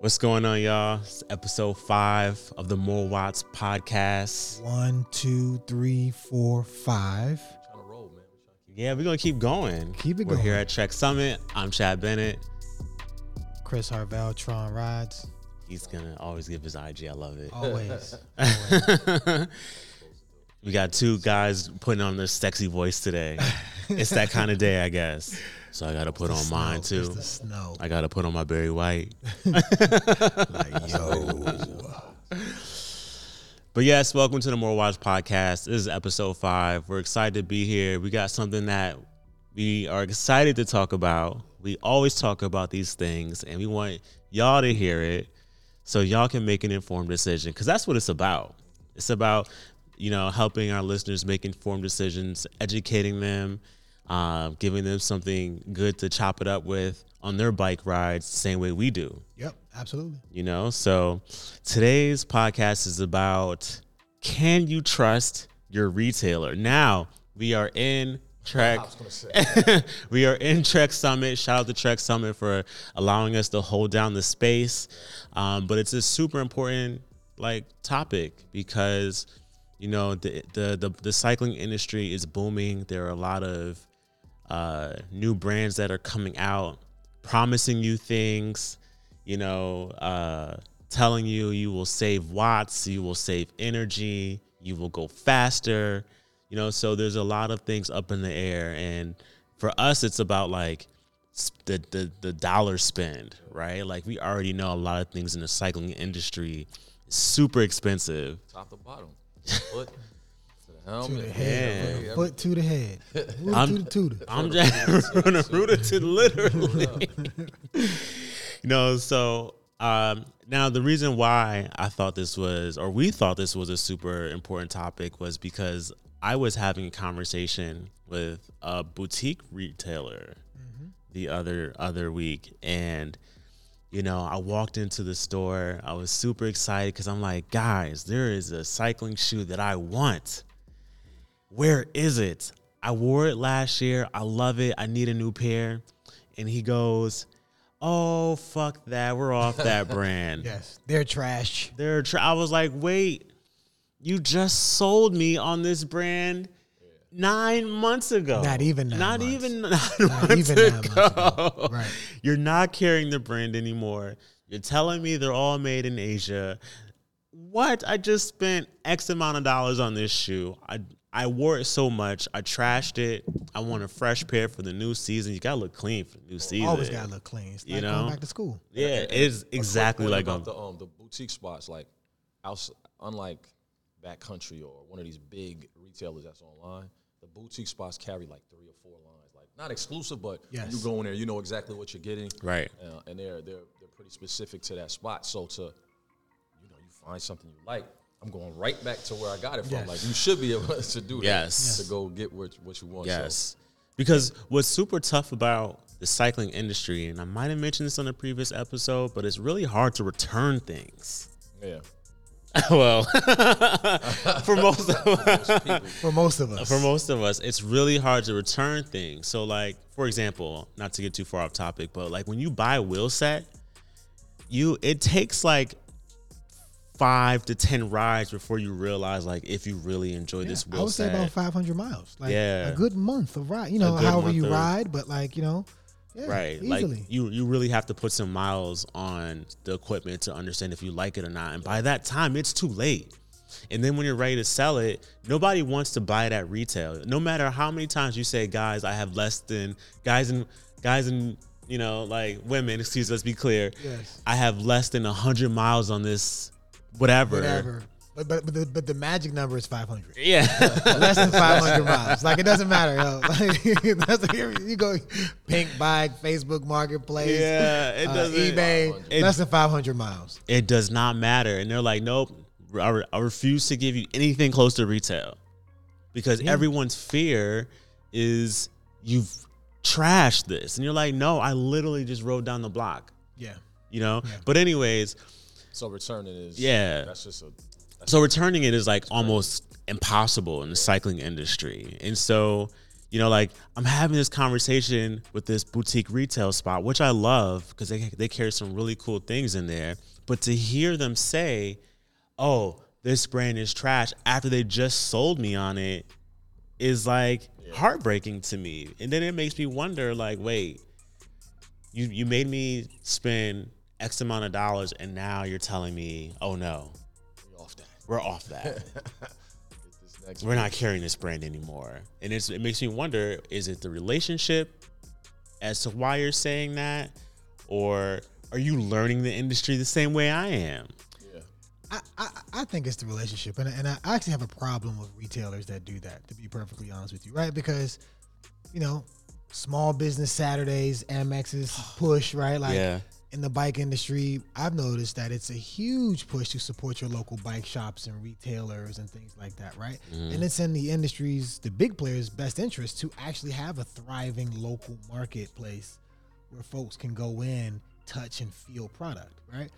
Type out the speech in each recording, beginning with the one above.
What's going on, y'all? It's episode five of the More Watts podcast. One, two, three, four, five. Trying to roll, man. Yeah, we're gonna keep going. Keep it We're going. here at Trek Summit. I'm Chad Bennett. Chris Harvell, Tron Rides. He's gonna always give his IG. I love it. Always. we got two guys putting on their sexy voice today. it's that kind of day, I guess. So I gotta put on Snow. mine It's too. the snow. I gotta put on my Barry White. Like, yo. But yes, welcome to the More Watch podcast. This is episode five. We're excited to be here. We got something that we are excited to talk about. We always talk about these things, and we want y'all to hear it so y'all can make an informed decision because that's what it's about. It's about, you know, helping our listeners make informed decisions, educating them, uh, giving them something good to chop it up with on their bike rides, the same way we do Yep, absolutely. you know so today's podcast is about can you trust your retailer now we are in trek I was gonna say. we are in trek summit shout out to trek summit for allowing us to hold down the space um, but it's a super important like topic because you know the, the the the cycling industry is booming. There are a lot of uh, new brands that are coming out promising you things you know uh, telling you you will save watts you will save energy you will go faster. You know so there's a lot of things up in the air and for us it's about like the, the the dollar spend right? Like we already know a lot of things in the cycling industry. Super expensive. Top to bottom. Foot to the helmet. To the head. Yeah. Foot to the head. Root I'm- to the. I'm just running rooted to literally. you know, so um, now the reason why I thought this was, or we thought this was a super important topic, was because I was having a conversation with a boutique retailer the other other week, and you know, I walked into the store. I was super excited because I'm like, guys, there is a cycling shoe that I want where is it? I wore it last year. I love it. I need a new pair. And he goes, Oh, fuck that. We're off that brand. Yes, they're trash. They're tr- I was like, Wait, you just sold me on this brand nine months ago. Not even nine Not months. even nine Not months even nine months ago. Right. You're not carrying the brand anymore. You're telling me they're all made in Asia. What? I just spent X amount of dollars on this shoe. I I wore it so much. I trashed it. I want a fresh pair for the new season. You gotta look clean for the new season. Always got to look clean. It's You like know? going back to school. Yeah, it is exactly like about on the um the boutique spots. Like, outs- unlike backcountry or one of these big retailers that's online, the boutique spots carry like three or four lines. Like, not exclusive, but Yes. you go in there, you know exactly what you're getting. right. uh, and they're they're they're pretty specific to that spot. So to you know, you find something you like, I'm going right back to where I got it from. Yes. Like you should be able to do that. To go get what what you want. So, Yes. Because what's super tough about the cycling industry, and I might have mentioned this on a previous episode, but it's really hard to return things. yeah. well, for most of us. For most of us. for most of us, it's really hard to return things. So, like, for example, not to get too far off topic, but like when you buy a wheel set, you it takes like five to ten rides before you realize like if you really enjoy this I wheel would say about 500 miles. Like Yeah. a good month of ride. You know, good however you ride, but like, you know, yeah, right easily. like you you really have to put some miles on the equipment to understand if you like it or not and by that time it's too late and then when you're ready to sell it nobody wants to buy it at retail no matter how many times you say guys i have less than guys and guys and you know like women excuse let's be clear Yes. i have less than 100 miles on this whatever whatever. But but but the, but the magic number is 500. yeah Less than 500 miles. Like it doesn't matter. Yo. Like, that's here you go. Pinkbike, Facebook Marketplace, yeah it uh, doesn't eBay. It- less than 500 miles. it does not matter. And they're like, nope, I, re- I refuse to give you anything close to retail because everyone's fear is you've trashed this. And you're like, no, I literally just rode down the block, Yeah. you know? But, anyways, So returning is Yeah. That's just a so returning it is like almost impossible in the cycling industry. And so, you know, like I'm having this conversation with this boutique retail spot, which I love because they they carry some really cool things in there. But to hear them say, "Oh, this brand is trash," after they just sold me on it, is like heartbreaking to me. And then it makes me wonder, like, wait, you you made me spend X amount of dollars, and now you're telling me, "Oh no, We off that. We're off that." Next we're not carrying this brand anymore. And it's, it makes me wonder is it the relationship as to why you're saying that? Or are you learning the industry the same way I am? Yeah. I, I, I think it's the relationship, and and I actually have a problem with retailers that do that. To be perfectly honest with you, right? Because, you know, small business Saturdays, Amex's push, right? Like Yeah. In the bike industry, I've noticed that it's a huge push to support your local bike shops and retailers and things like that, right? Mm-hmm. And it's in the industry's, the big players' best interest to actually have a thriving local marketplace where folks can go in, touch, and feel product, right?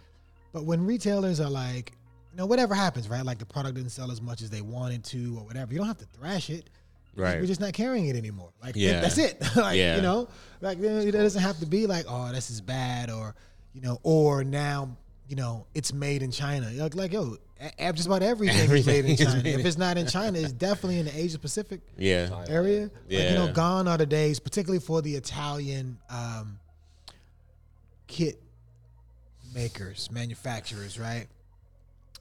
But when retailers are like, you know, whatever happens, right? Like the product didn't sell as much as they wanted to or whatever, you don't have to thrash it. Right. We're just not carrying it anymore. Like Yeah. that's it. like Yeah. you know, like it doesn't have to be like, oh, this is bad, or you know, or now you know it's made in China. Like, like yo, a- just about everything, Everything is made in China. made if it's not in China, it's definitely in the Asia Pacific Yeah. area. Like, you know, gone are the days, particularly for the Italian um, kit makers, manufacturers, right?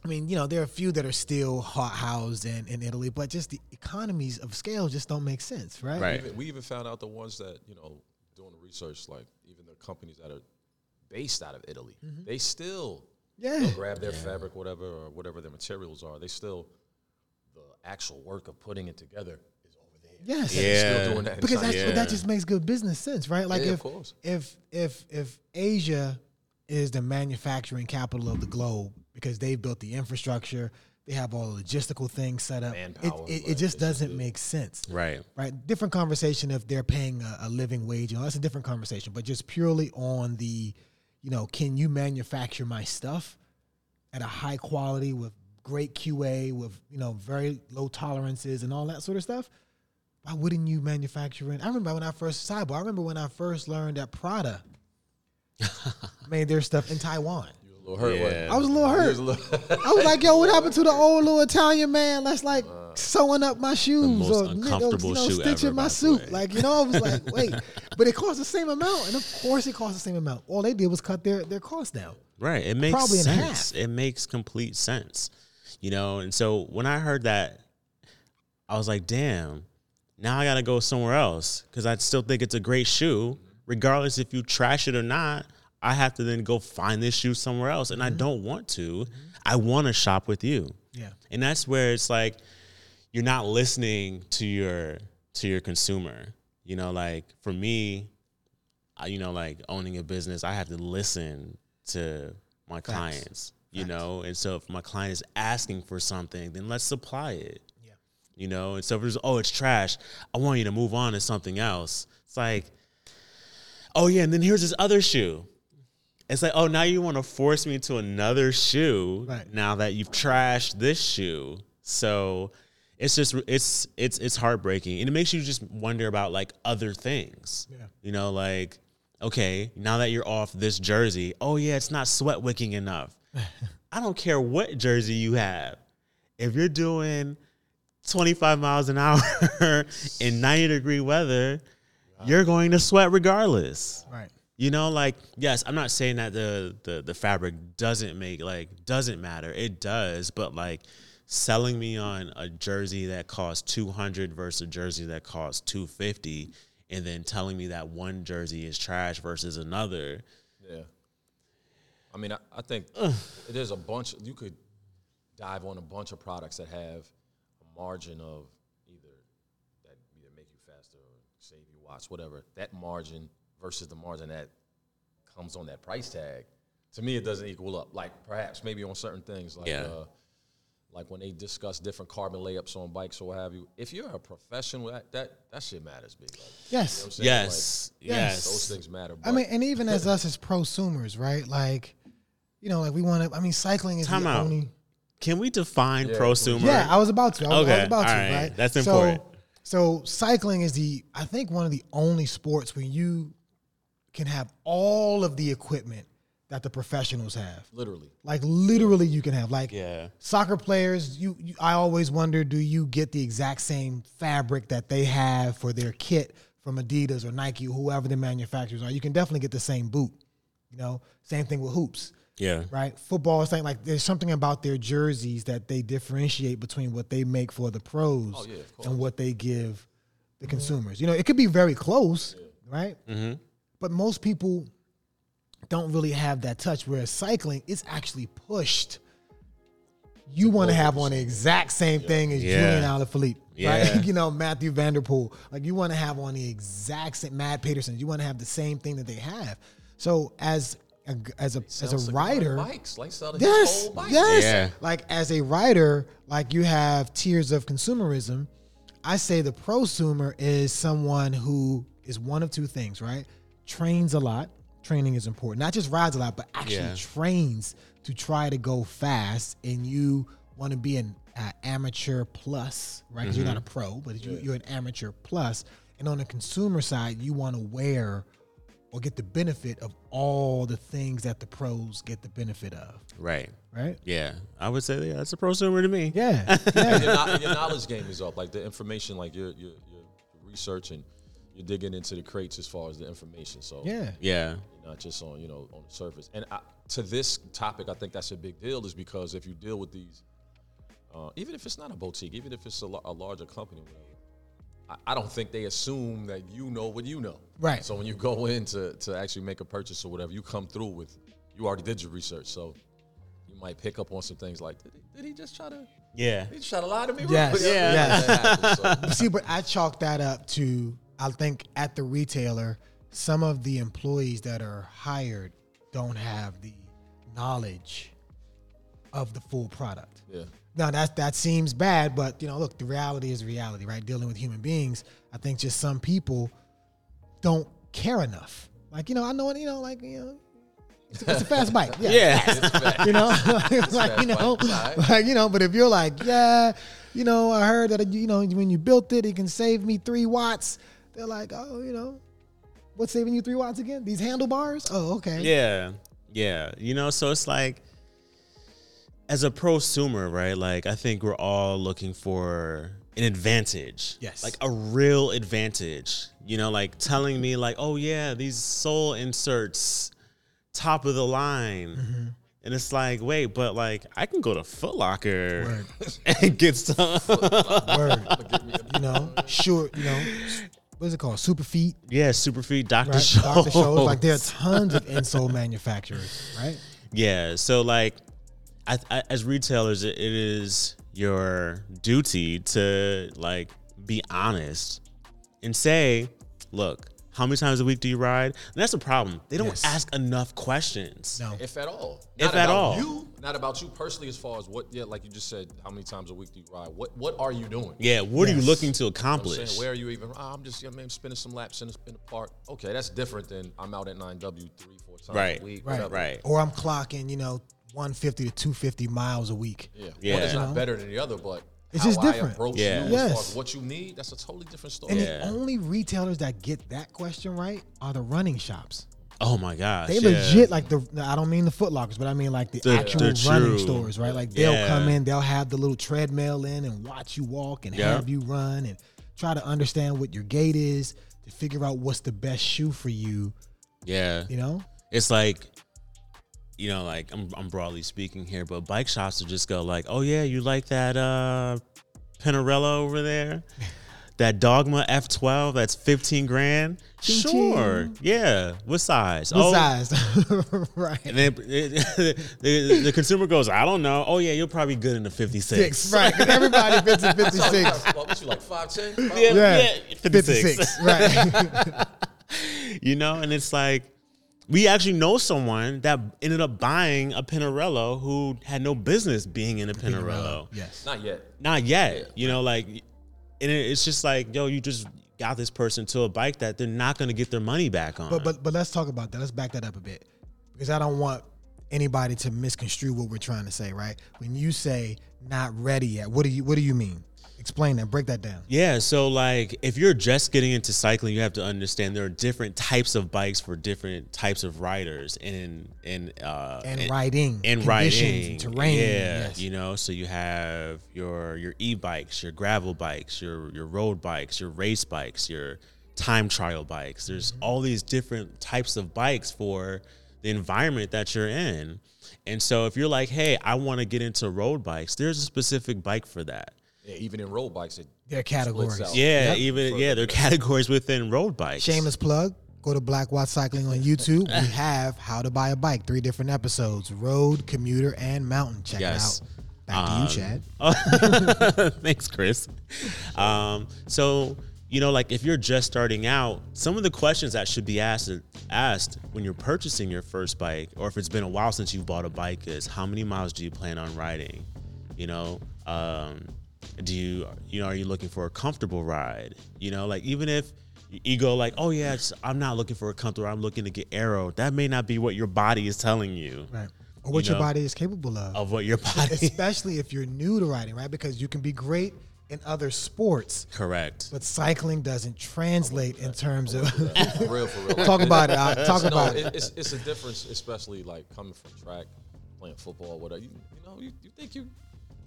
I mean, you know, there are a few that are still hot housed in, in Italy, but just the economies of scale just don't make sense, right? Right. Even, we even found out the ones that you know doing the research, like even the companies that are based out of Italy, mm-hmm. they still Yeah. grab their fabric, whatever or whatever their materials are. They still the actual work of putting it together is over there. Yes. They're Yeah. still doing that because that's, Yeah. that just makes good business sense, right? Like Yeah, of if course. if if if Asia is the manufacturing capital of the globe because they've built the infrastructure, they have all the logistical things set up. It, Manpower, it, it like, just doesn't make sense, Right. right? Different conversation if they're paying a, a living wage. You know, that's a different conversation. But just purely on the, you know, can you manufacture my stuff at a high quality with great QA, with you know very low tolerances and all that sort of stuff? why wouldn't you manufacture it? I remember when I first sidebar. I remember when I first learned that Prada made their stuff in Taiwan. You was a little hurt. wasn't Yeah. I was a little hurt. was a little- I was like, "Yo, what happened to the old little Italian man that's like uh, sewing up my shoes or uncomfortable you know, shoe stitching ever, my suit?" way. Like, you know, I was like, "Wait," but it cost the same amount, and of course, it cost the same amount. All they did was cut their their cost down. Right. It makes Probably sense. half. It makes complete sense. You know, and so when I heard that, I was like, damn, now I got to go somewhere else because I still think it's a great shoe. Regardless if you trash it or not, I have to then go find this shoe somewhere else. And I mm-hmm. don't want to. Mm-hmm. I want to shop with you. Yeah, And that's where it's like you're not listening to your to your consumer. You know, like for me, I, you know, like owning a business, I have to listen to my clients. You know, and so if my client is asking for something, then let's supply it. Yeah. You know, and so if it's oh it's trash, I want you to move on to something else. It's like, oh yeah, and then here's this other shoe. It's like, oh, now you want to force me to another shoe Right. now that you've trashed this shoe. So it's just it's it's it's heartbreaking. And it makes you just wonder about like other things. Yeah. You know, like, okay, now that you're off this jersey, oh yeah, it's not sweat wicking enough. I don't care what jersey you have. If you're doing 25 miles an hour in 90 degree weather, you're going to sweat regardless. right. You know, like yes, I'm not saying that the the the fabric doesn't make like doesn't matter. It does, but like selling me on a jersey that costs 200 versus a jersey that costs 250 and then telling me that one jersey is trash versus another. Yeah. I mean, I, I think there's a bunch. You could dive on a bunch of products that have a margin of either that either make you faster or save you watts, whatever. That margin versus the margin that comes on that price tag. To me, it doesn't equal up. Like perhaps maybe on certain things, like Yeah. uh, like when they discuss different carbon layups on bikes or what have you. If you're a professional, that that, that shit matters, big. Like, you know Yes. I'm? Yes. Yes. Yes. Those things matter. I mean, and even as us as prosumers, right? Like, you know, like we want to. I mean, cycling is Time the out. only. Can we define Yeah, prosumer? Yeah, I was about to. I was, I was Okay, about to. all right. Right. That's So, important. So cycling is the I think one of the only sports where you can have all of the equipment that the professionals have. Literally. Like literally, you can have like Yeah. soccer players. You, you, I always wonder, do you get the exact same fabric that they have for their kit from Adidas or Nike, or whoever the manufacturers are? You can definitely get the same boot. You know, same thing with hoops, Yeah. right? Football is like there's something about their jerseys that they differentiate between what they make for the pros Oh, yeah, and what they give the consumers. You know, it could be very close, right? Mm-hmm. But most people don't really have that touch. Whereas cycling, it's actually pushed. You want to have on the exact same thing as Yeah. Julian Alaphilippe, Yeah. right? you know Mathieu van der Poel. Like you want to have on the exact same Mads Pedersen. You want to have the same thing that they have. So as a, as a as a rider, bikes, like sell his Yes, yes. Yeah. Like as a writer, like you have tiers of consumerism. I say the prosumer is someone who is one of two things, right? Trains a lot. Training is important. Not just rides a lot, but actually Yeah. trains to try to go fast. And you want to be an uh, amateur plus, right? Because you're not a pro, but you, you're an amateur plus. And on the consumer side, you want to wear or get the benefit of all the things that the pros get the benefit of, Right. right? Yeah. I would say yeah, that's a prosumer to me. Yeah, yeah, your, your knowledge game is up. Like the information, like you're you're, you're researching, you're digging into the crates as far as the information. So yeah. Yeah. you're not just on you know on the surface. And I, to this topic, I think that's a big deal, is because if you deal with these, uh, even if it's not a boutique, even if it's a, la- a larger company, whatever, I, I don't think they assume that you know what you know. Right. So when you go in to to actually make a purchase or whatever, you come through with you already did your research, so you might pick up on some things like did he, did he just try to Yeah. he just try to lie to me? real Yes, quick? Yeah. yes. That so. See, but I chalk that up to I think at the retailer, some of the employees that are hired don't have the knowledge of the full product. Yeah. Now that that seems bad, but you know, look, the reality is reality, right? Dealing with human beings, I think just some people don't care enough. Like you know, I know. You know, like you know, it's, it's a fast bike. Yeah, Yeah. you know, like you know, bike. Like you know. But if you're like, yeah, you know, I heard that you know when you built it, it can save me three watts. They're like, oh, you know, what's saving you three watts again? These handlebars? Oh, okay. Yeah. Yeah. You know, so it's like as a prosumer, right? Like I think we're all looking for an advantage. Yes. Like a real advantage. You know, like telling me like, "Oh yeah, these sole inserts top of the line." Mm-hmm. And it's like, "Wait, but like I can go to Foot Locker Word. and get some Word. you know, sure. You know, what is it called? Superfeet. Yeah, Superfeet, Dr. right? Scholl's. Dr. Scholl's. Like there are tons of insole manufacturers, right? Yeah. So like, I, I, as retailers, it, it is your duty to like be honest and say, look, how many times a week do you ride? And that's the problem. They don't Yes. ask enough questions. No. If at all. If at all. You, not about you personally, as far as what, yeah, like you just said, how many times a week do you ride? What What are you doing? Yeah. What are you looking to You know accomplish? Where are you even? "Ah, I'm just, yeah, man, spending some laps in the, in the park. Okay, that's different than I'm out at 9W three, four times Right. a week. Right. whatever. right. Or I'm clocking, you know, 150 to 250 miles a week. Yeah. Yeah. One is You not know? better than the other, but It's how just I different. approach Yeah. you as Yes. far as what you need, that's a totally different story. And Yeah. the only retailers that get that question right are the running shops. Oh my gosh. They yeah. legit like the. I don't mean the Foot Lockers, but I mean like the, The- actual the running stores, right? Like they'll Yeah. come in, they'll have the little treadmill in and watch you walk and Yeah. have you run and try to understand what your gait is to figure out what's the best shoe for you. Yeah. You know, It's like, you know, like I'm, I'm broadly speaking here, but bike shops will just go like, oh yeah, you like that uh Pinarello over there? That Dogma F12 that's 15 grand? Ching, sure. ching. Yeah. What size? what oh, size? right. And then it, the, the consumer goes, I don't know. Oh yeah, you're probably good in the 56. Six, right? 'cause everybody fits in 56. What, what you like, 5'10? Yeah, Yeah, yeah, 56. 56, right? you know, and it's like we actually know someone that ended up buying a Pinarello who had no business being in a Pinarello. yes. Not yet. Not yet. You know, like, and it's just like, yo, you just got this person to a bike that they're not going to get their money back on. But but but let's talk about that. Let's back that up a bit because I don't want anybody to misconstrue what we're trying to say. Right? When you say not ready yet, what do you what do you mean Explain that. Break that down. Yeah, so like if you're just getting into cycling, you have to understand there are different types of bikes for different types of riders and and uh And riding, and riding and terrain, Yeah, yes. you know, so you have your your e-bikes, your gravel bikes, your your road bikes, your race bikes, your time trial bikes. There's Mm-hmm. all these different types of bikes for the environment that you're in. And so if you're like, "Hey, I want to get into road bikes." There's a specific bike for that. Yeah, even in road bikes, it Their splits categories. out. Yeah, Yep. even yeah, there are categories within road bikes. Shameless plug. Go to Black Watts Cycling on YouTube. We have how to buy a bike, three different episodes: road, commuter, and mountain. Check Yes. it out. Back to you, Um, Chad. Thanks, Chris. Um, so you know, like if you're just starting out, some of the questions that should be asked asked when you're purchasing your first bike, or if it's been a while since you've bought a bike, is how many miles do you plan on riding? You know, um, do you you know are you looking for a comfortable ride? You know, like even if you go like, oh yeah, it's, I'm not looking for a comfortable, I'm looking to get aero That may not be what your body is telling you Right. Or what You your know, body is capable of. of what your body. Especially if you're new to riding, right? Because you can be great in other sports, Correct. but cycling doesn't translate in terms of. for real, for real. Talk about it. uh, Talk no, about it, it. it's it's a difference, especially like coming from track, playing football, whatever. You, you know, you, you think you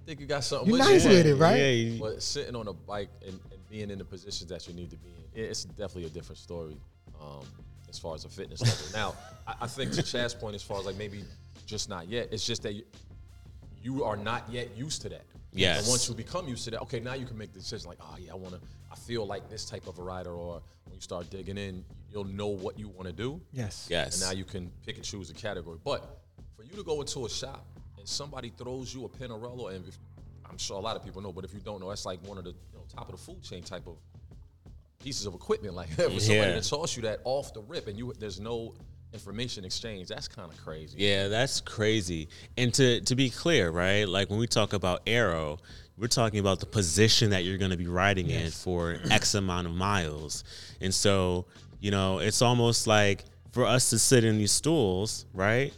think you got something. You with nice you, with it, right? Yeah, But sitting on a bike and, and being in the positions that you need to be in, it's definitely a different story um, as far as a fitness level. Now, I, I think to Chad's point, as far as like maybe just not yet, it's just that you, you are not yet used to that. Yes. And once you become used to that, okay, now you can make the decision like, oh yeah, I want to, I feel like this type of a rider, or when you start digging in, you'll know what you want to do. Yes. yes. And now you can pick and choose a category. But for you to go into a shop and somebody throws you a Pinarello, and if, I'm sure a lot of people know, but if you don't know, that's like one of the you know, top of the food chain type of pieces of equipment. Like for somebody Yeah. to toss you that off the rip, and you there's no information exchange. That's kind of crazy. Yeah, that's crazy. And to to be clear, right? Like when we talk about aero, we're talking about the position that you're going to be riding in for X amount of miles. And so, you know, it's almost like for us to sit in these stools, right?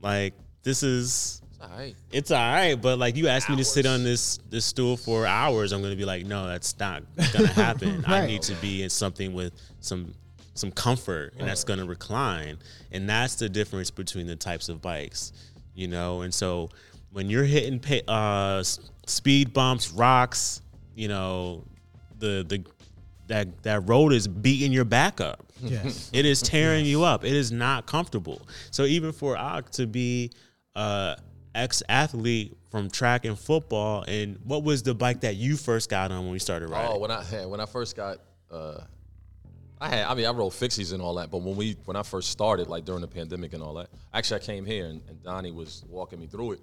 Like this is All right. it's all right, but like you asked me to sit on this this stool for hours, I'm gonna be like, no, that's not gonna happen. I need to be in something with some some comfort, and that's gonna recline, and that's the difference between the types of bikes, you know. And so when you're hitting pa- uh, speed bumps, rocks, you know, the the that that road is beating your back up. Yes. It is tearing you up. It is not comfortable. So even for Ak to be a ex athlete from track and football, and what was the bike that you first got on when we started riding? Oh, when I had, when I first got, uh, I had, I mean, I rode fixies and all that, but when we, when I first started, like during the pandemic and all that, actually I came here and, and Donnie was walking me through it,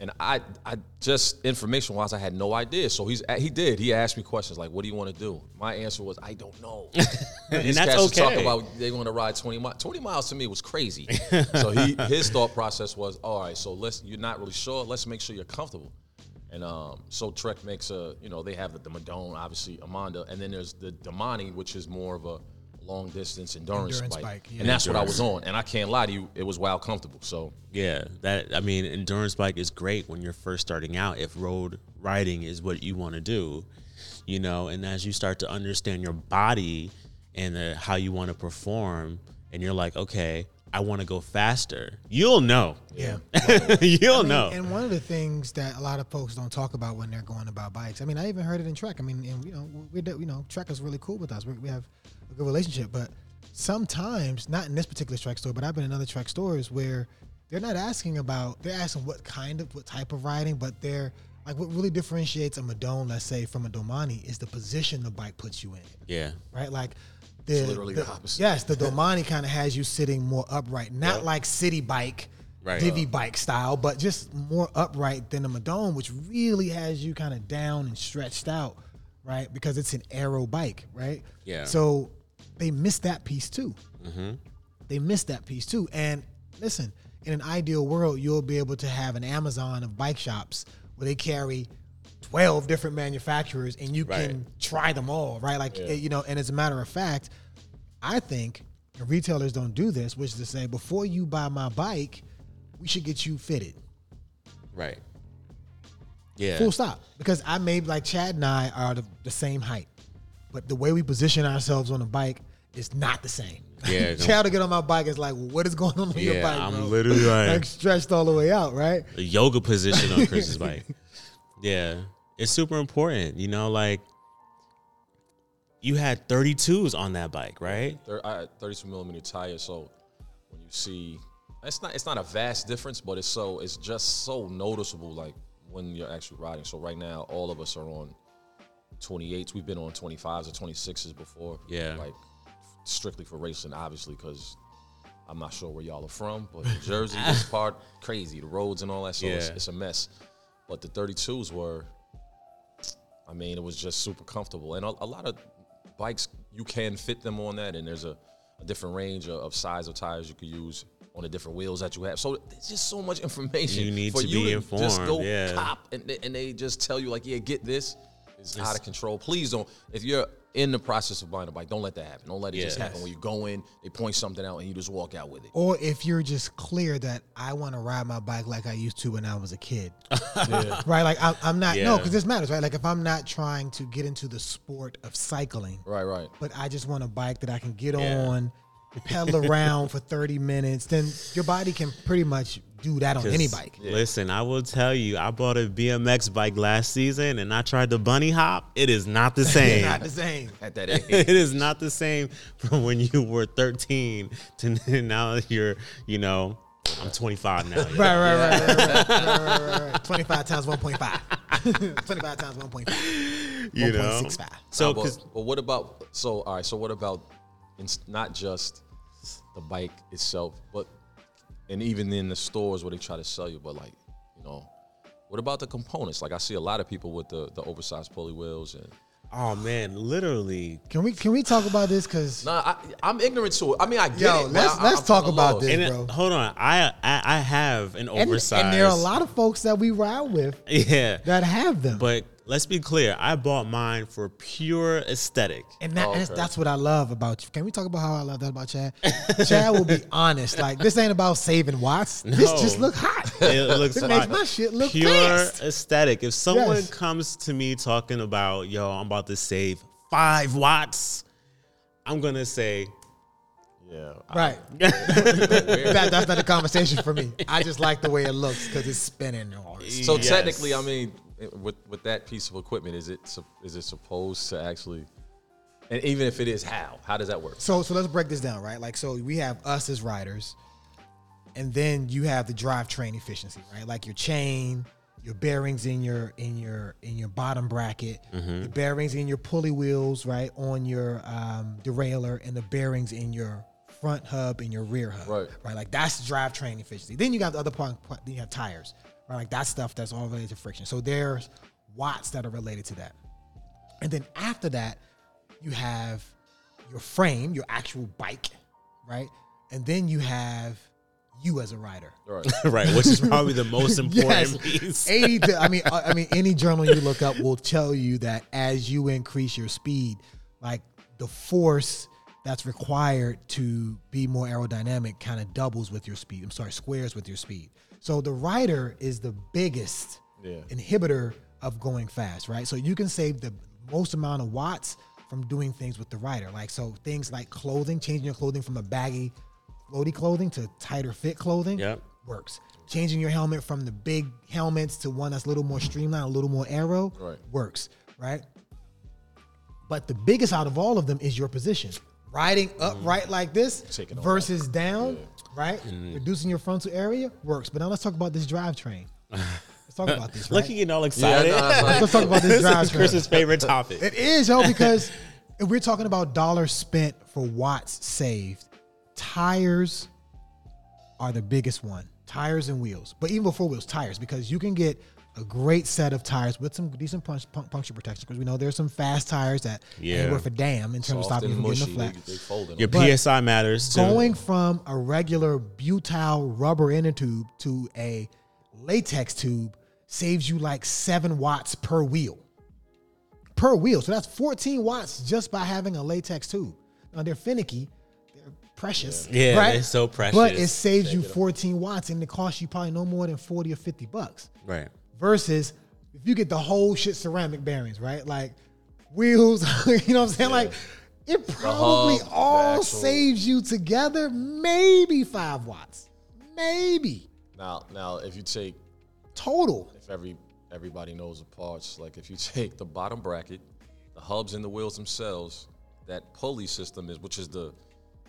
and I, I just information wise, I had no idea. So he's, he did. He asked me questions like, "What do you want to do?" My answer was, "I don't know." and These that's was talk okay. about they want to ride 20 miles. 20 miles to me was crazy. so he his thought process was, all right, so let's you're not really sure. Let's make sure you're comfortable. And um, so Trek makes a, you know, they have the, the Madone, obviously Emonda, and then there's the Domani, which is more of a long distance endurance, Endurance bike. bike, yeah. And that's what I was on. And I can't lie to you, it was wild comfortable. So yeah, that I mean, endurance bike is great when you're first starting out. If road riding is what you want to do, you know, and as you start to understand your body and uh, how you want to perform, and you're like, okay, I want to go faster. You'll know. Yeah. You'll I mean, know. And one of the things that a lot of folks don't talk about when they're going about bikes. I mean, I even heard it in Trek. I mean, and you know, we we you know, Trek is really cool with us. We, we have a good relationship, but sometimes, not in this particular Trek store, but I've been in other Trek stores where they're not asking about. They're asking what kind of, what type of riding, but they're like what really differentiates a Madone, let's say, from a Domani is the position the bike puts you in yeah. right? Like the, literally the opposite. Yes, the Domani kind of has you sitting more upright, not Yep. like city bike, Right. divvy bike style, but just more upright than the Madone, which really has you kind of down and stretched out, right? Because it's an aero bike, right? Yeah. So they missed that piece too. They missed that piece too. And listen, in an ideal world, you'll be able to have an Amazon of bike shops where they carry 12 different manufacturers and you Right. can try them all, right? Like, eh, you know, and as a matter of fact, I think retailers don't do this, which is to say, before you buy my bike, we should get you fitted. Right. Yeah. Full stop. Because I may like Chad and I are the, the same height, but the way we position ourselves on a bike is not the same. Yeah, Chad to get on my bike. is like, what is going on on your Yeah, bike, I'm bro? literally like- like stretched all the way out, right? the yoga position on Chris's bike. Yeah, it's super important. You know, like you had 32s on that bike, right? Thir- I had 32 millimeter tire, so when you see, it's not it's not a vast difference, but it's so it's just so noticeable, like when you're actually riding. So right now, all of us are on 28s. We've been on 25s or 26s before. Yeah. like strictly for racing, obviously, because I'm not sure where y'all are from, but New Jersey is part crazy, the roads and all that. So it's, Yeah. it's a mess. But the 32s were, I mean, it was just super comfortable, and a, a lot of bikes you can fit them on that, and there's a, a different range of, of size of tires you could use on the different wheels that you have. So there's just so much information. You need for to you be to Just informed, go yeah. cop, and they, and they just tell you like, yeah, get this. It's out of control. Please don't. If you're in the process of buying a bike, don't let that happen. Don't let it just happen when you go in, they point something out, and you just walk out with it. Or if you're just clear that I want to ride my bike like I used to when I was a kid, right? Like I'm, I'm not no, because this matters, right? Like if I'm not trying to get into the sport of cycling, Right, right. but I just want a bike that I can get Yeah. on, pedal around for 30 minutes, then your body can pretty much do that on any bike. Listen, I will tell you, I bought a BMX bike last season and I tried the bunny hop. It is not the same. not the same at that age. it is not the same from when you were 13 to now you're, you know, I'm 25 now. right, right, right, right, right, right, 25 times 1.5. 25 times 1.5. You know. 1.65. So, but, but what about so all right, so what about it's not just the bike itself, but and even in the stores where they try to sell you, but like you know, what about the components? Like I see a lot of people with the the oversized pulley wheels and. oh man, literally, Can we can we talk about this? Because Nah, I, I'm ignorant to it. I mean, I get Yo, it. but let's- I- let's I'm talk about this. and it- bro. hold on, I, I I have an and, oversized. and there are a lot of folks that we ride with yeah, that have them. but let's be clear, I bought mine for pure aesthetic. And that, Oh, that's, okay. that's what I love about you. Can we talk about how I love that about Chad? Chad will be honest. Like this ain't about saving watts. This just look hot. It looks hot. It makes like my shit look hot. pure fast. aesthetic. If someone Yes. comes to me talking about, yo, I'm about to save five watts, I'm gonna say, Yeah, Right. that, that's not a conversation for me. I just like the way it looks because it's spinning. So Yes. technically, I mean, it- with with that piece of equipment, is it is it supposed to actually? And even if it is, how how does that work? So so let's break this down, right? Like so we have us as riders, and then you have the drivetrain efficiency, right? Like your chain, your bearings in your in your in your bottom bracket, the bearings in your pulley wheels, right, on your um, derailleur, and the bearings in your front hub and your rear hub, Right. Right, like that's drivetrain efficiency. Then you got the other part. part- Then you have tires, right? Like that stuff that's all related to friction. So there's watts that are related to that. And then after that, you have your frame, your actual bike, right? And then you have you as a rider. Right. right, which is probably the most important Yes. piece. 80 to, I mean I I mean any journal you look up will tell you that as you increase your speed, like the force that's required to be more aerodynamic kind of doubles with your speed. I'm sorry, squares with your speed. So the rider is the biggest Yeah. inhibitor of going fast, right? So you can save the most amount of watts from doing things with the rider. Like so things like clothing, changing your clothing from a baggy floaty clothing to tighter fit clothing Yep. works. Changing your helmet from the big helmets to one that's a little more streamlined, a little more aero Right. works, right? But the biggest out of all of them is your position. Riding upright like this Taking down versus down, right? Reducing your frontal area works. But now let's talk about this drivetrain. Let's talk about this. Look Right? at getting all excited. no, like- Let's talk about this this is drivetrain. Chris's favorite topic. It is, yo, because if we're talking about dollars spent for watts saved, tires are the biggest one. Tires and wheels, but even before wheels, tires, because you can get a great set of tires with some decent punch, pun- puncture protection. Because we know there's some fast tires that Yeah. ain't worth a damn in terms of stopping you and from getting the flat. they, they Your them. But PSI matters too. Going from a regular butyl rubber inner tube to a latex tube saves you like seven watts per wheel. Per wheel. So that's 14 watts just by having a latex tube. Now they're finicky, they're precious. Yeah, right? they're so precious. But it saves you 14 watts and it costs you probably no more than 40 or 50 bucks right. Versus if you get the whole shit ceramic bearings, right? Like wheels, you know what I'm saying? Like it probably hub, all saves you together maybe five watts, maybe Now, now, if you take, total. if every everybody knows the parts, like if you take the bottom bracket, the hubs and the wheels themselves, that pulley system is, which is the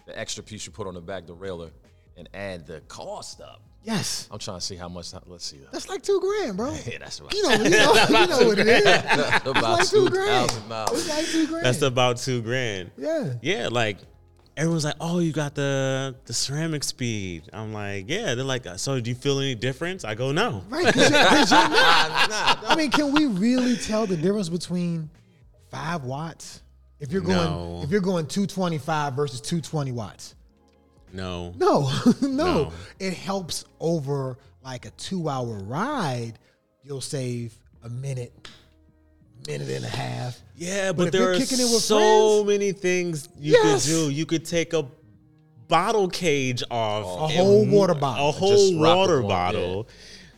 the extra piece you put on the back, the railer, and add the cost up. Yes, I'm trying to see how much. Let's see. that's like two grand, bro. Yeah, that's right. You know, you know, you know what it is. It's about like two two grand. thousand It's like two grand. That's about two grand. yeah. Yeah, like everyone's like, "Oh, you got the the CeramicSpeed." I'm like, "Yeah." They're like, uh, "So do you feel any difference?" I go, "No." Right. 'cause you're- 'cause you're not. I mean, can we really tell the difference between five watts? If you're going No. if you're going 225 versus 220 watts. No. No, no, No. It helps over like a two hour ride. You'll save a minute, minute and a half. Yeah, But but, if there you're kicking it with so friends- many things you Yes. could do. You could take a bottle cage off, A whole water bottle. a whole water with one, bottle.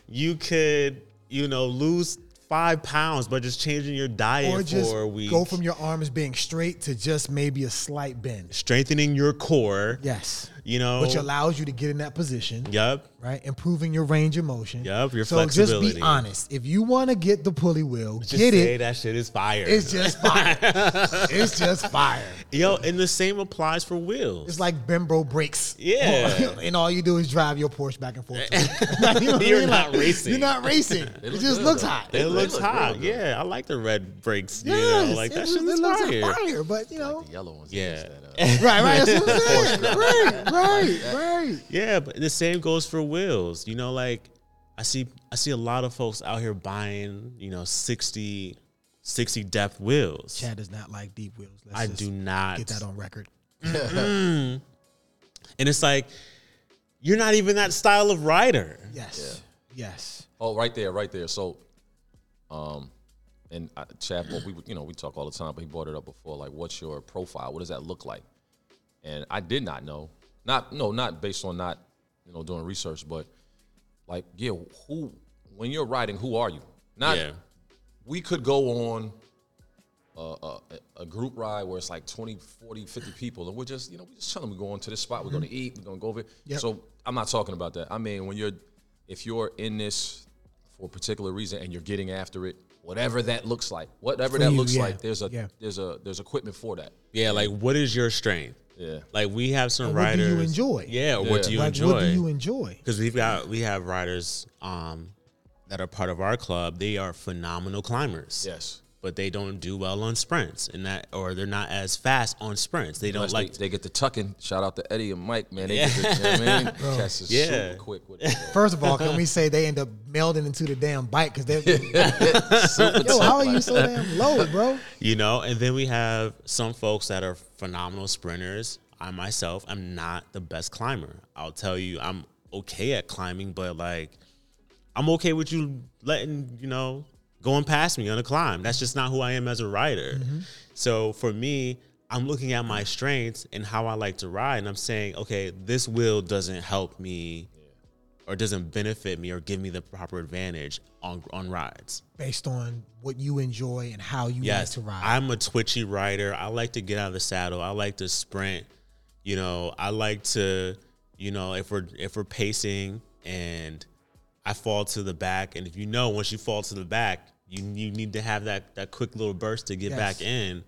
You could, you know, lose five pounds by just changing your diet Or just for a week. go from your arms being straight to just maybe a slight bend. strengthening your core. Yes. You know, Which allows you to get in that position. Yep. right? Improving your range of motion. Yup, your so just be honest. If you want to get the pulley wheel, Just get say it. that shit is fire. It's just fire. it's just fire. Yo, and the same applies for wheels. It's like Brembo brakes. Yeah. and all you do is drive your Porsche back and forth. you know You're mean? not Like, racing. You're not racing. it look just good, looks though. hot. it They looks look hot. Yeah, I like the red brakes. You Yes, know, like it, that shit it is looks fire. fire, but you know. The yellow ones. Yeah. Yeah. Right, right. That's what I'm saying. right, right, right. Yeah, but the same goes for wheels. You know, like I see I see a lot of folks out here buying, you know, 60, 60 depth wheels. Chad does not like deep wheels. Let's I just do not. get that on record. And it's like you're not even that style of rider. Yes. Yes. Oh, right there, right there. So, um, and I, Chad, we you know we talk all the time, but he brought it up before. Like, what's your profile? What does that look like? And I did not know. Not no, not based on not you know doing research, but like, yeah, who when you're riding, who are you? Not yeah. we could go on a, a, a group ride where it's like 20, 40, 50 people, and we're just, you know, we're just telling them we're going to this spot, we're going to mm-hmm. eat, we're going to go over. Yep. So I'm not talking about that. I mean, when you're, if you're in this for a particular reason and you're getting after it, whatever that looks like, whatever For that you, looks yeah, like, there's a yeah. there's a there's equipment for that. Yeah, like what is your strength? Yeah. Like we have some And what do riders. you enjoy? Yeah, Yeah. what do you like, enjoy? what do you enjoy? because we've got we have riders um, that are part of our club. They are phenomenal climbers. Yes. But they don't do well on sprints, and that or they're not as fast on sprints. They don't Unless like. they, they get the tucking. Shout out to Eddie and Mike, man. They get the, you know what I mean? Catch is Yeah. super quick with it. First of all, can we say they end up melding into the damn bike because they're Super yo, how are you so damn low, bro? you know, and then we have some folks that are phenomenal sprinters. I myself am not the best climber. I'll tell you, I'm okay at climbing, but like, I'm okay with you letting you know going past me on a climb. That's just not who I am as a rider. Mm-hmm. So for me, I'm looking at my strengths and how I like to ride, and I'm saying, okay, this wheel doesn't help me. Or doesn't benefit me or give me the proper advantage on on rides. Based on what you enjoy and how you Yes, like to ride. I'm a twitchy rider. I like to get out of the saddle. I like to sprint. You know, I like to, you know, if we're if we're pacing and I fall to the back, and if you know once you fall to the back, you you need to have that that quick little burst to get Yes. back in.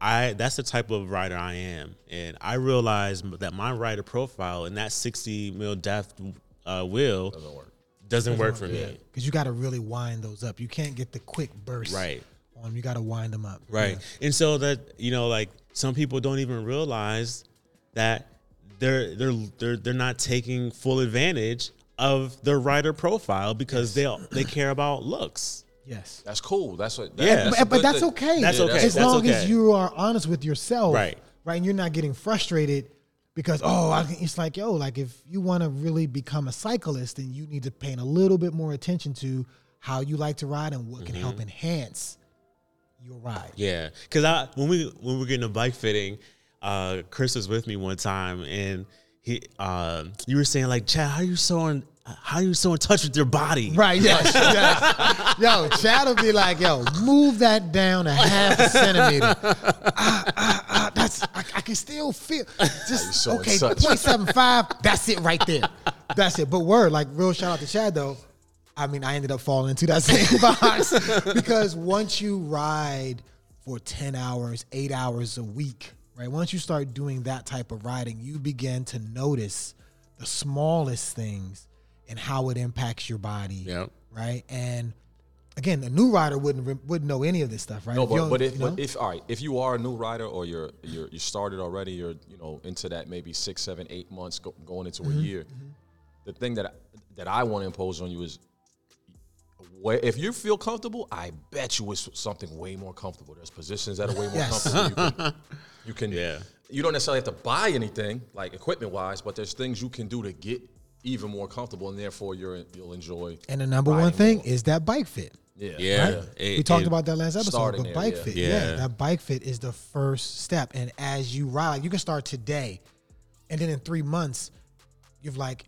I that's the type of rider I am, and I realize that my rider profile and that 60 mil depth uh, wheel Doesn't work. doesn't work for me. because you got to really wind those up. You can't get the quick burst Right. on. You got to wind them up. Right. And so that you know, like some people don't even realize that they're they're they're they're not taking full advantage of their rider profile because they they care about looks. Yes. That's cool. That's what. That, Yeah. that's But, but that's thing. okay. That's Yeah, okay. As That's long as you are honest with yourself. Right. Right. And you're not getting frustrated because, oh, I, it's like, yo, like if you want to really become a cyclist, then you need to pay a little bit more attention to how you like to ride and what can help Mm-hmm. enhance your ride. Yeah, because I when we when we were getting a bike fitting, uh, Chris was with me one time, and he uh, you were saying like, Chad, how are you so un- how are you so in touch with your body? Right, yes, yes. Yo, Chad will be like, yo, move that down a half a centimeter. Ah, ah, ah, that's I, I can still feel just so okay, touch. 0.75, that's it right there. That's it. But word, like real shout out to Chad though. I mean, I ended up falling into that same box because once you ride for 10 hours, eight hours a week, right? Once you start doing that type of riding, you begin to notice the smallest things and how it impacts your body. Yep. Right. And again, a new rider wouldn't wouldn't know any of this stuff, right? No, but, don't- but if you know? but if all right, if you are a new rider or you're you're you started already, you're you know into that maybe six, seven, eight months go, going into Mm-hmm. a year. The thing that I, that I want to impose on you is, if you feel comfortable, I bet you it's something way more comfortable. There's positions that are way more Yes. comfortable. You can, you can Yeah. You don't necessarily have to buy anything like equipment wise, but there's things you can do to get even more comfortable, and therefore you're you'll enjoy. and the number one thing more. is that bike fit. Yeah, Yeah. Right? It- we talked it- about that last episode. starting But there, bike yeah. fit, Yeah. yeah. that bike fit is the first step. And as you ride, like you can start today, and then in three months, you're like,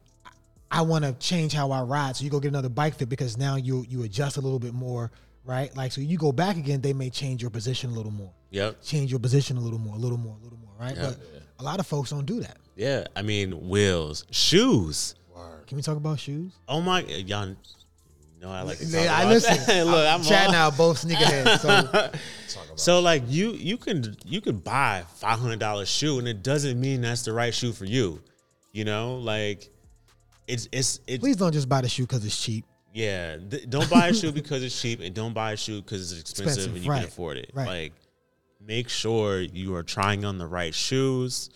I want to change how I ride. So you go get another bike fit because now you you adjust a little bit more, right? Like so you go back again, they may change your position a little more, Yep. change your position a little more, a little more, a little more, right? But a lot of folks don't do that. Yeah. I mean, wheels, shoes. Can we talk about shoes? Oh my, y'all know I like to talk Yeah, I about listen. that. Look, I'm Chad all- and I are both sneakerheads. So So like you you can you could buy five hundred dollar shoe and it doesn't mean that's the right shoe for you. You know, like it's it's it please don't just buy the shoe because it's cheap. yeah. Th- don't buy a shoe because it's cheap and don't buy a shoe because it's expensive, Expensive, and you right, can afford it. right. Like make sure you are trying on the right shoes.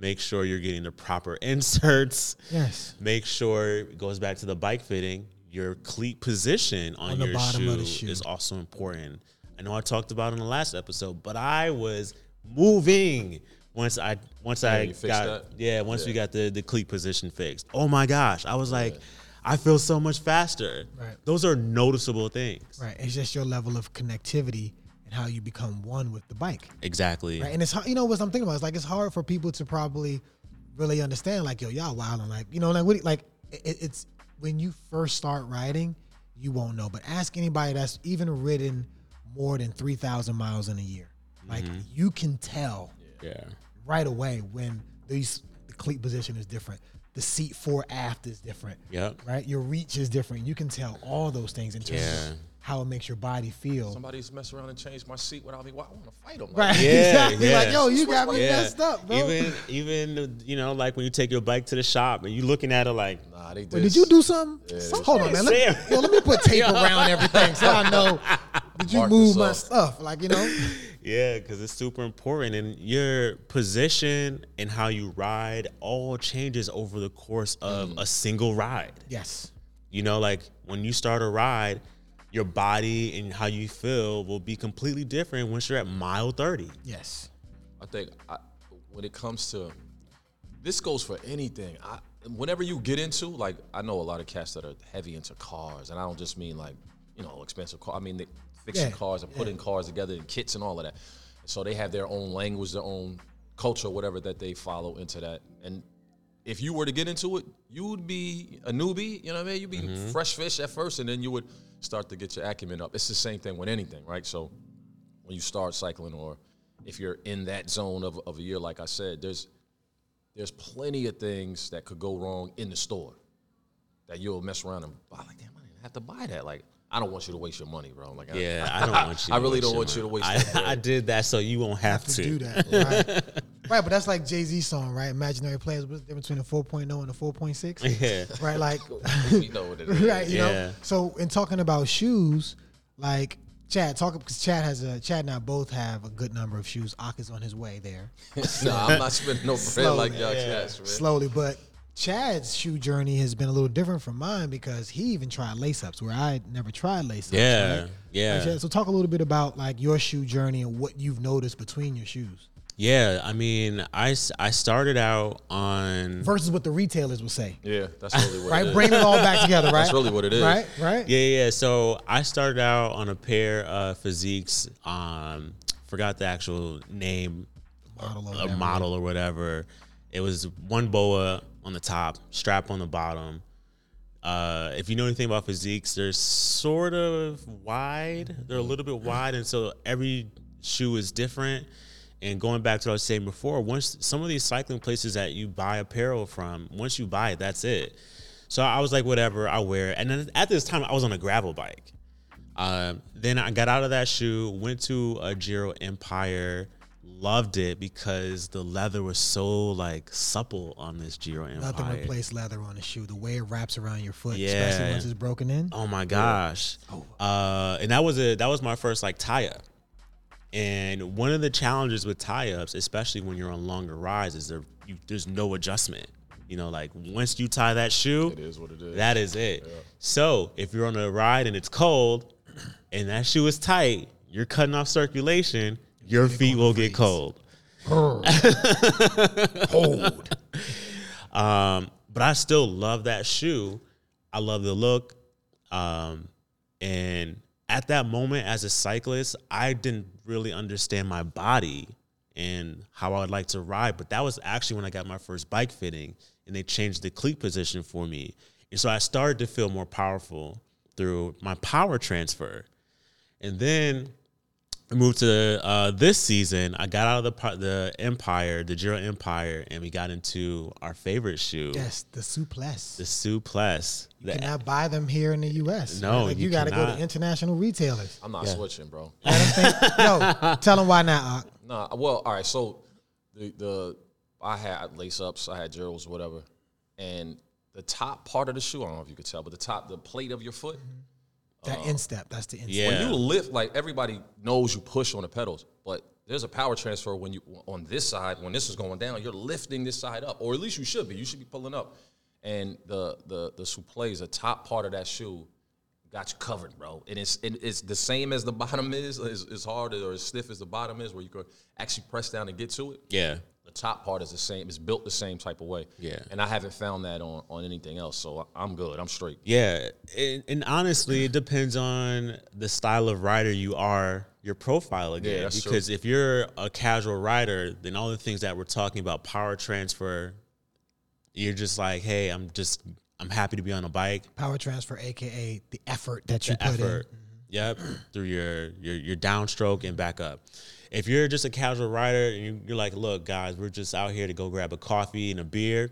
Make sure you're getting the proper inserts. Yes. Make sure it goes back to the bike fitting. Your cleat position on, On the your bottom shoe, of the shoe. is also important. I know I talked about it in the last episode, but I was moving once I once I got that? yeah once we got the the cleat position fixed. Oh my gosh, I was like, I feel so much faster. Right. Those are noticeable things. Right. It's just your level of connectivity and how you become one with the bike. Exactly. Right. And it's hard, you know what I'm thinking about. It's like it's hard for people to probably really understand. Like, yo, y'all wild. like, you know, like, what, like it, it's when you first start riding, you won't know. But ask anybody that's even ridden more than three thousand miles in a year. Like, mm-hmm. you can tell Yeah. right away when these the cleat position is different. The seat fore aft is different. Yep. Right. Your reach is different. You can tell all those things in terms Yeah. Of how it makes your body feel. Somebody's mess around and change my seat without me. Why I want to fight them? Right. Yeah, exactly. yeah. Like, yo, you got me Yeah. messed up, bro. Even even you know like when you take your bike to the shop and you looking at it like Nah, they did. Wait, did you do something? Yeah, Hold on, man. Let, Sam. yo, let me put tape around everything so I know. Did you Mark move my stuff? Like, you know? Yeah, because it's super important. And your position and how you ride all changes over the course of mm. a single ride. Yes. You know, like when you start a ride, your body and how you feel will be completely different once you're at mile 30. Yes. I think I, when it comes to this goes for anything. I, whenever you get into like, I know a lot of cats that are heavy into cars, and I don't just mean like you know expensive car. I mean they fixing Yeah, cars and putting cars together and kits and all of that. So they have their own language, their own culture, whatever that they follow into that. And if you were to get into it, you would be a newbie. You know what I mean? You'd be mm-hmm. fresh fish at first, and then you would start to get your acumen up. It's the same thing with anything, right? So when you start cycling or if you're in that zone of, of a year like i said there's there's plenty of things that could go wrong in the store that you'll mess around and buy like damn i didn't have to buy that like i don't want you to waste your money bro like Yeah, I don't want you. I really don't want you to money. waste I, that. I did that so you won't have, To to. do that. Right. right. But that's like Jay Z song, right? Imaginary players. What's the difference between a 4.0 and a 4.6? Yeah. Right. Like, you know what it is right. You Yeah. know? So, in talking about shoes, like, Chad, talk because Chad has a Chad and I both have a good number of shoes. Ak is on his way there. no i'm not spending no bread like y'all yeah. cats man slowly. But Chad's shoe journey has been a little different from mine because he even tried lace ups where I never tried lace ups. Yeah, right? yeah. Like, Chad, so talk a little bit about like your shoe journey and what you've noticed between your shoes Yeah, I mean, I, I started out on versus what the retailers would say. yeah that's really what it is. Right, it is. bring it all back together. Right, That's really what it is. Right, right. Yeah, yeah. So I started out on a pair of Fiziks. Um, forgot the actual name, Model or a whatever. model or whatever. It was one boa on the top, strap on the bottom. uh, if you know anything about Fiziks, they're sort of wide. They're a little bit wide, and so every shoe is different. And going back to what I was saying before, once some of these cycling places that you buy apparel from, once you buy it, that's it. So I was like, whatever, I wear it. And then at this time, I was on a gravel bike. Um, then I got out of that shoe, went to a Giro Empire, loved it because the leather was so like supple on this Giro Empire. Nothing replace leather on a shoe. The way it wraps around your foot, Yeah. especially once it's broken in. Oh my gosh. Uh, and that was a that was my first like tie up. And one of the challenges with tie ups, especially when you're on longer rides, is there you, there's no adjustment. You know, like once you tie that shoe, It is what it is. that is it. So if you're on a ride and it's cold, and that shoe is tight, you're cutting off circulation. Your feet will get cold. Hold. Um, but I still love that shoe. I love the look. Um, and at that moment, as a cyclist, I didn't really understand my body and how I would like to ride. But that was actually when I got my first bike fitting and they changed the cleat position for me. And so I started to feel more powerful through my power transfer. And then moved to uh, this season. I got out of the the Empire, the Giro Empire, and we got into our favorite shoe, yes, the Suplest. the Suplest. you The- cannot buy them here in the U.S. No, like, you you, got to go to international retailers. I'm not Yeah. switching, bro. Let them no, tell them why not. No, Nah, well, all right. So the the I had lace ups, I had Gerald's, whatever, and the top part of the shoe. I don't know if you could tell, but the top, the plate of your foot. That uh, instep. That's the instep. Yeah. When you lift, like everybody knows you push on the pedals, but there's a power transfer when you on this side. When this is going down, you're lifting this side up, or at least you should be. You should be pulling up. And the the the Suplest, the top part of that shoe, got you covered, bro. And it's it, it's the same as the bottom is. It's, it's hard or as stiff as the bottom is, where you can actually press down and get to it. yeah, The top part is the same. It's built the same type of way. Yeah. And I haven't found that on on anything else, so I'm good. I'm straight. yeah. And, and honestly, it depends on the style of rider you are, your profile again. that's true. because if you're a casual rider, then all the things that we're talking about, power transfer, you're just like, hey, I'm just, I'm happy to be on a bike. Power transfer, aka the effort that you the put effort. Mm-hmm. Yep, through your your your downstroke and back up. If you're just a casual rider and you- you're like, look, guys, we're just out here to go grab a coffee and a beer,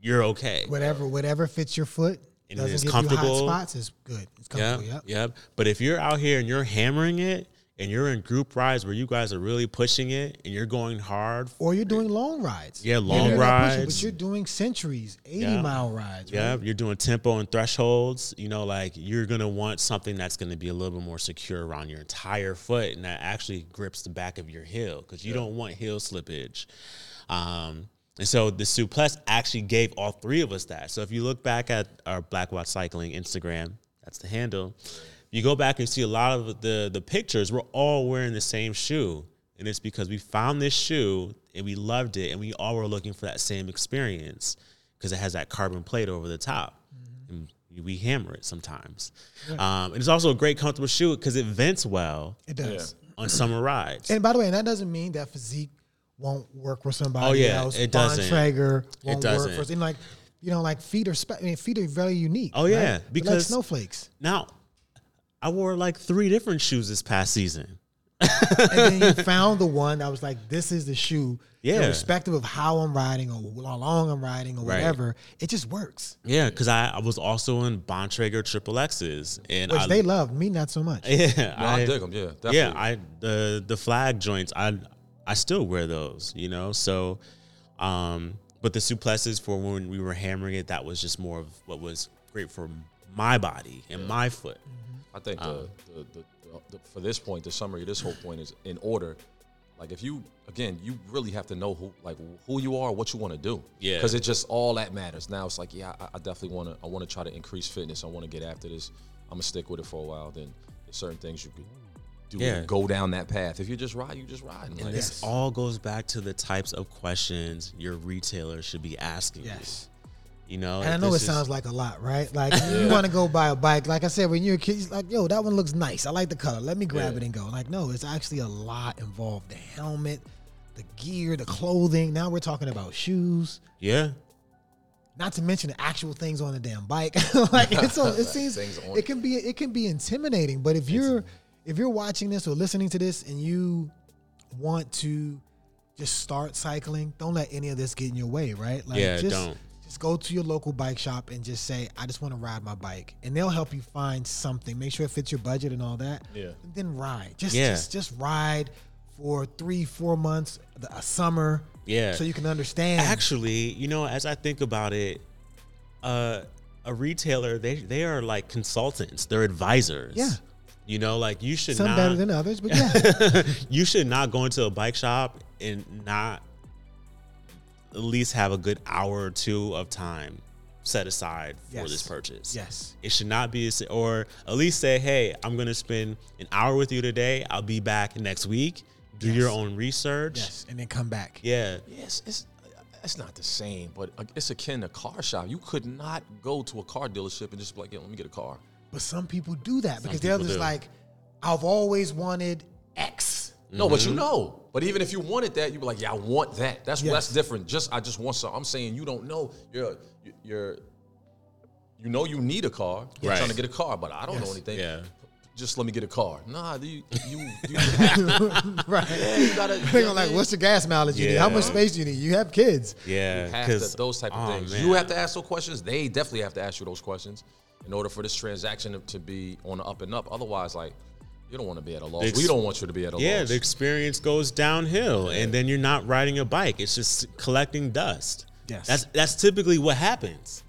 you're okay. Whatever, whatever fits your foot. And doesn't it's give you hot spots. Is good. It's Yep, comfortable. Yep. yep. But if you're out here and you're hammering it and you're in group rides where you guys are really pushing it and you're going hard, Or you're doing long rides. Yeah, long pushing, rides. but you're doing centuries, 80 Yeah. mile rides. yeah, right? you're doing tempo and thresholds, you know, like you're gonna want something that's gonna be a little bit more secure around your entire foot and that actually grips the back of your heel because you don't want heel slippage. Um, and so the Suplest actually gave all three of us that. So if you look back at our Black Watts Cycling Instagram, that's the handle. You go back and see a lot of the the pictures. We're all wearing the same shoe, and it's because we found this shoe and we loved it, and we all were looking for that same experience because it has that carbon plate over the top. And we hammer it sometimes. Um, and it's also a great comfortable shoe because it vents well It does. on summer rides. And by the way, and that doesn't mean that Fizik won't work with somebody Oh, yeah, else. it doesn't. Bontrager won't doesn't. work for and like you know, like feet are spe- I mean, feet are very unique. Oh, yeah, right? They're like because- snowflakes. now, I wore like three different shoes this past season. and then you found the one that was like, this is the shoe. Yeah. Irrespective of how I'm riding or how long I'm riding or Right. whatever, it just works. Yeah, because I, I was also in Bontrager Triple X's, and Which I, they love, me not so much. yeah, No, I, dig them. Yeah, definitely. yeah, I the the flag joints, I I still wear those, you know. So, um, but the Suplests for when we were hammering it, that was just more of what was great for my body and my foot. I think Um, the, the, the, the, for this point, the summary of this whole point is in order. Like if you again, you really have to know who like who you are, what you want to do. Yeah. Because it just all that matters. Now it's like, yeah, I, I definitely want to. I want to try to increase fitness. I want to get after this. I'm gonna stick with it for a while. Then there's certain things you could do. Yeah. go down that path. If you just ride, you just ride. And Like, this all goes back to the types of questions your retailer should be asking. Yes. You, you know, And I know it sounds like a lot, right? Like you want to go buy a bike. Like I said, when you're a kid, like, yo, that one looks nice. I like the color. Let me grab Yeah. it and go. Like, no, it's actually a lot involved. The helmet, the gear, the clothing. Now we're talking about shoes. yeah. not to mention the actual things on the damn bike. like it's a, it seems it it. can be it can be intimidating. But if you're if you're watching this or listening to this and you want to just start cycling, don't let any of this get in your way, right? Like Yeah, just, don't. Just go to your local bike shop and just say, I just want to ride my bike. And they'll help you find something. Make sure it fits your budget and all that. Yeah. And then ride. Just Yeah. just just ride for three, four months, a summer. Yeah. So you can understand. Actually, you know, as I think about it, uh, a retailer they they are like consultants. They're advisors. Yeah. You know, like you should some not better than others, but yeah. you should not go into a bike shop and not at least have a good hour or two of time set aside for Yes. this purchase. yes. It should not be, a- or at least say, hey, I'm going to spend an hour with you today. I'll be back next week. Do Yes. your own research. Yes. And then come back. Yeah. Yes, it's it's not the same, but uh, it's akin to car shop. You could not go to a car dealership and just be like, "Yeah, let me get a car." But some people do that because they're just do. like, I've always wanted X. No, but Mm-hmm. you know. But even if you wanted that, you'd be like, "Yeah, I want that." That's Yes. that's different. Just I just want some. I'm saying you don't know. You're you're you know you need a car. You're Right. trying to get a car, but I don't know Yes. anything. Yeah. Just let me get a car. Nah, do you you, you have to. right. You gotta. you They're I like, what's the gas mileage you need? How much Yeah. space do you need? You have kids. Yeah. have 'cause- to, those type of oh, things. man. You have to ask those questions. They definitely have to ask you those questions in order for this transaction to be on the up and up. Otherwise, like you don't want to be at a loss. Ex- we don't want you to be at a Yeah, loss. Yeah, the experience goes downhill, and then you're not riding a bike. It's just collecting dust. Yes. That's that's typically what happens.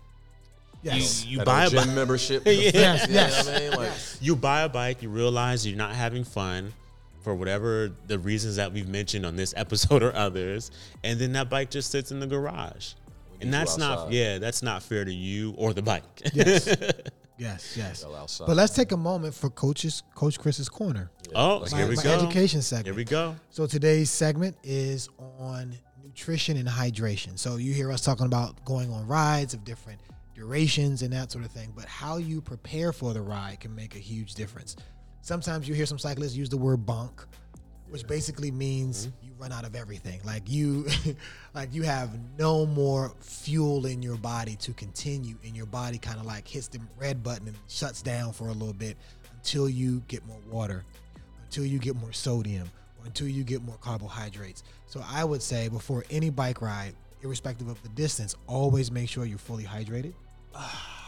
Yes. You That buy a old bike. membership. Yeah. Yes, You know yes. what I mean? Like, you buy a bike, you realize you're not having fun for whatever the reasons that we've mentioned on this episode or others, and then that bike just sits in the garage. And that's not yeah, that's not fair to you or the bike. Yes. yes. Yes. But let's take a moment for coaches, Coach Chris's corner. oh, My, here we my go. education segment. Here we go. So today's segment is on nutrition and hydration. So you hear us talking about going on rides of different durations and that sort of thing, but how you prepare for the ride can make a huge difference. Sometimes you hear some cyclists use the word bonk, which basically means mm-hmm. you run out of everything. Like you like you have no more fuel in your body to continue and your body kind of like hits the red button and shuts down for a little bit until you get more water until you get more sodium or until you get more carbohydrates. So I would say before any bike ride, irrespective of the distance, always make sure you're fully hydrated. Ah.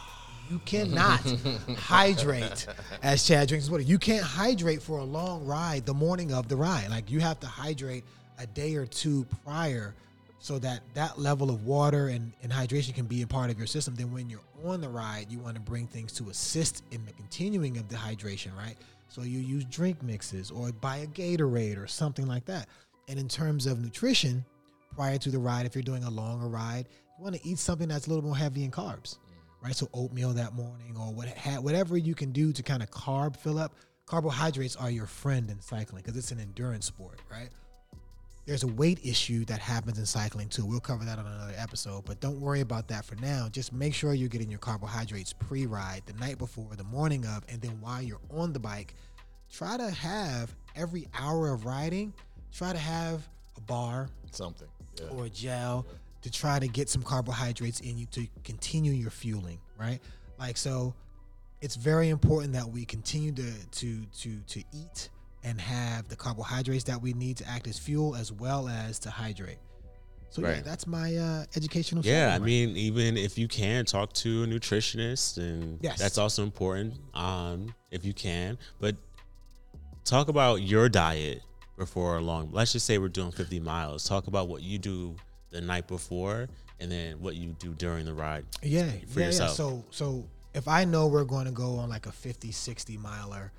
You cannot hydrate as Chad drinks water. You can't hydrate for a long ride the morning of the ride. Like you have to hydrate a day or two prior so that that level of water and, and hydration can be a part of your system. Then when you're on the ride, you want to bring things to assist in the continuing of the hydration, right? So you use drink mixes or buy a Gatorade or something like that. And in terms of nutrition, prior to the ride, if you're doing a longer ride, you want to eat something that's a little more heavy in carbs, right? So oatmeal that morning or what ha- whatever you can do to kind of carb fill up. Carbohydrates are your friend in cycling because it's an endurance sport, right? There's a weight issue that happens in cycling too. We'll cover that on another episode, but don't worry about that for now. Just make sure you're getting your carbohydrates pre-ride, the night before, the morning of, and then while you're on the bike, try to have every hour of riding, try to have a bar something. Yeah. or a gel to try to get some carbohydrates in you to continue your fueling, right? Like so it's very important that we continue to to to to eat and have the carbohydrates that we need to act as fuel as well as to hydrate. So yeah, that's my uh, educational. Yeah, I segment. mean, even if you can talk to a nutritionist, and Yes. that's also important. Um, if you can, but talk about your diet before a long. Let's just say we're doing 50 miles. Talk about what you do the night before, and then what you do during the ride. yeah, for yeah, yourself. yeah. So so if I know we're going to go on like a 50, 60 miler,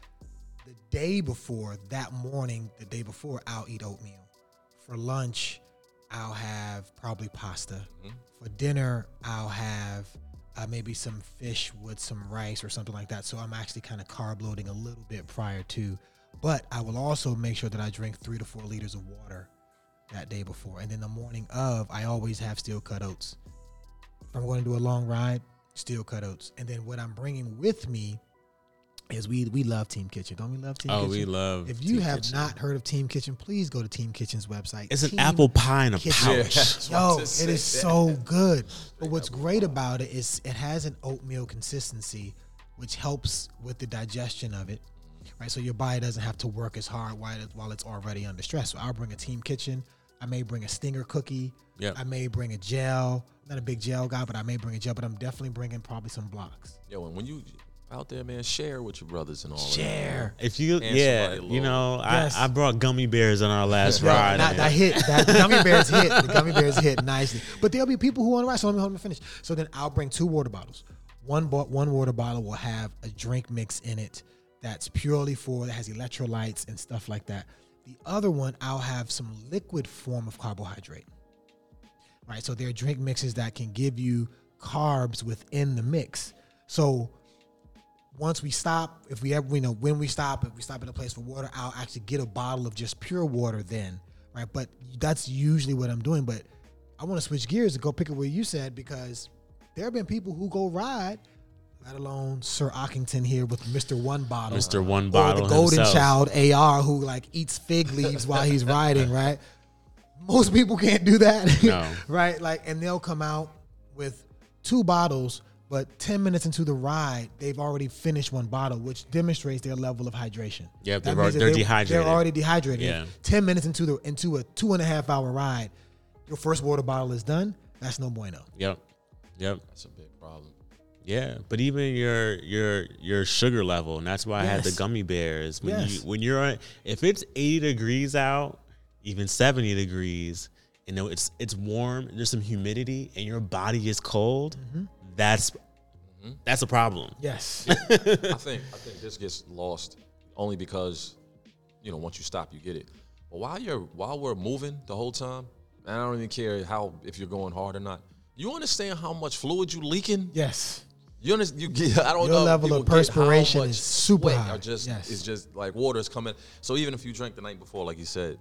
the day before, that morning, the day before, I'll eat oatmeal. For lunch, I'll have probably pasta. For dinner, I'll have uh, maybe some fish with some rice or something like that. So I'm actually kind of carb loading a little bit prior to. But I will also make sure that I drink three to four liters of water that day before. And then the morning of, I always have steel cut oats. If I'm going to do a long ride, steel cut oats. And then what I'm bringing with me is we we love Team Kitchen. Don't we love Team Oh, Kitchen? we love If you Team have Kitchen. not heard of Team Kitchen, please go to Team Kitchen's website. It's an apple pie in a pouch. Yeah. Yo, it is say. so good. But what's great about it is it has an oatmeal consistency, which helps with the digestion of it. Right, so your body doesn't have to work as hard while it, while it's already under stress. So I'll bring a Team Kitchen. I may bring a Stinger cookie. Yep. I may bring a gel. Not a big gel guy, but I may bring a gel. But I'm definitely bringing probably some blocks. Yo, and when you out there, man, share with your brothers and all. that. Share. If you, And yeah, you know, Yes. I, I brought gummy bears on our last Yo, ride. that, that hit. That the gummy bears hit. The gummy bears hit nicely. But there'll be people who want to ride. So let me hold me finish. So then I'll bring two water bottles. One one water bottle will have a drink mix in it that's purely for that has electrolytes and stuff like that. The other one I'll have some liquid form of carbohydrate. Right. So there are drink mixes that can give you carbs within the mix. So once we stop, if we ever, you know, when we stop, if we stop at a place for water, I'll actually get a bottle of just pure water then, right? But that's usually what I'm doing. But I want to switch gears and go pick up what you said because there have been people who go ride, let alone Sir Ockington here with Mr. One Bottle. Mr. One Bottle. Or the golden himself. child AR who like eats fig leaves while he's riding, right? Most people can't do that. No. right? Like, and they'll come out with two bottles, but 10 minutes into the ride, they've already finished one bottle, which demonstrates their level of hydration. Yeah, they're means al- that they're dehydrated. They're already dehydrated. Yeah. 10 minutes into the into a two and a half hour ride, your first water bottle is done. That's no bueno. Yep. Yep. That's a big problem. Yeah, but even your your your sugar level, and that's why I had the gummy bears. When Yes. you when you're on, if it's eighty degrees out, even seventy degrees, you know it's it's warm. There's some humidity, and your body is cold. Mm-hmm. That's mm-hmm. that's a problem. Yes. I think I think this gets lost only because you know once you stop you get it. But while you're while we're moving the whole time, and I don't even care how if you're going hard or not. You understand how much fluid you leaking? yes. You understand? You get. I don't Your know. level of perspiration is super high. Just Yes. it's just like water's coming. So even if you drank the night before, like you said,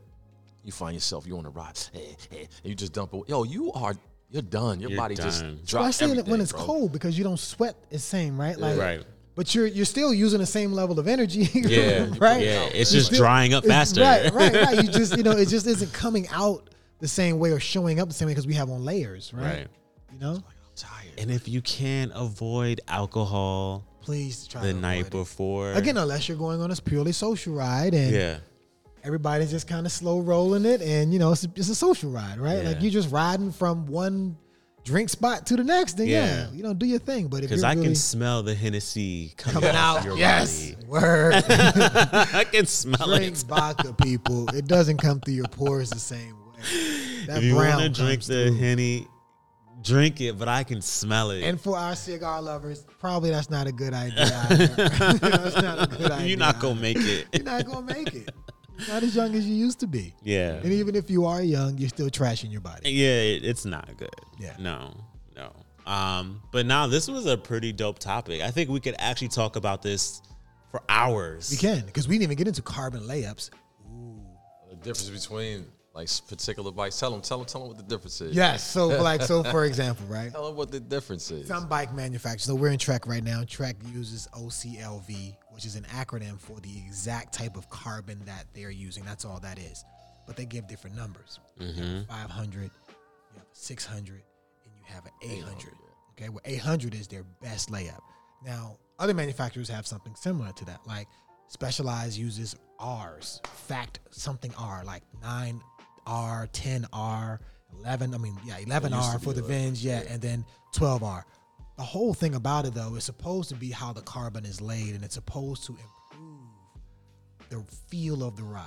you find yourself you on a ride, eh, eh, and you just dump it. Yo, you are you're done. Your You're body just done. drops Especially everything, when it's bro. cold because you don't sweat the same, right? Like, Right. But you're you're still using the same level of energy, Yeah, right? Yeah, it's You just still- drying up it's- faster. Right, right, right. You just you know it just isn't coming out the same way or showing up the same way because we have on layers, right? Right. You know, I'm tired. And if you can't avoid alcohol please try the night before, Again, unless you're going on a purely social ride and yeah, everybody's just kind of slow rolling it, and you know it's a, it's a social ride, right? Like you're just riding from one drink spot to the next. Then yeah, Yeah. you know do your thing. But because I really can smell the Hennessy coming, coming out, your yes, body. word. I can smell drink it. vodka, people. It doesn't come through your pores the same way. That if you brown want to drink the through. henny, drink it, but I can smell it. And for our cigar lovers, probably that's not a good idea. that's not a good idea. You're not gonna make it. You're not gonna make it. You're not as young as you used to be. yeah, And even if you are young, you're still trashing your body. yeah, it, it's not good. Yeah. no, no. Um, but now this was a pretty dope topic. I think we could actually talk about this for hours. We can, because we didn't even get into carbon layups. The difference between like particular bikes. Tell them, tell them, tell them what the difference is. Yes. So, like, so for example, right? Tell them what the difference is. Some bike manufacturers. So we're in Trek right now. Trek uses OCLV, which is an acronym for the exact type of carbon that they're using. That's all that is. But they give different numbers. You have mm-hmm. a 500, you have a 600, and you have an 800. Okay, well, 800 is their best layup. Now, other manufacturers have something similar to that. Like Specialized uses R's, fact something R, like 9R, 10R, 11. I mean, yeah, 11R for the Venge, yeah, and then 12R. The whole thing about it, though, is supposed to be how the carbon is laid, and it's supposed to improve the feel of the ride.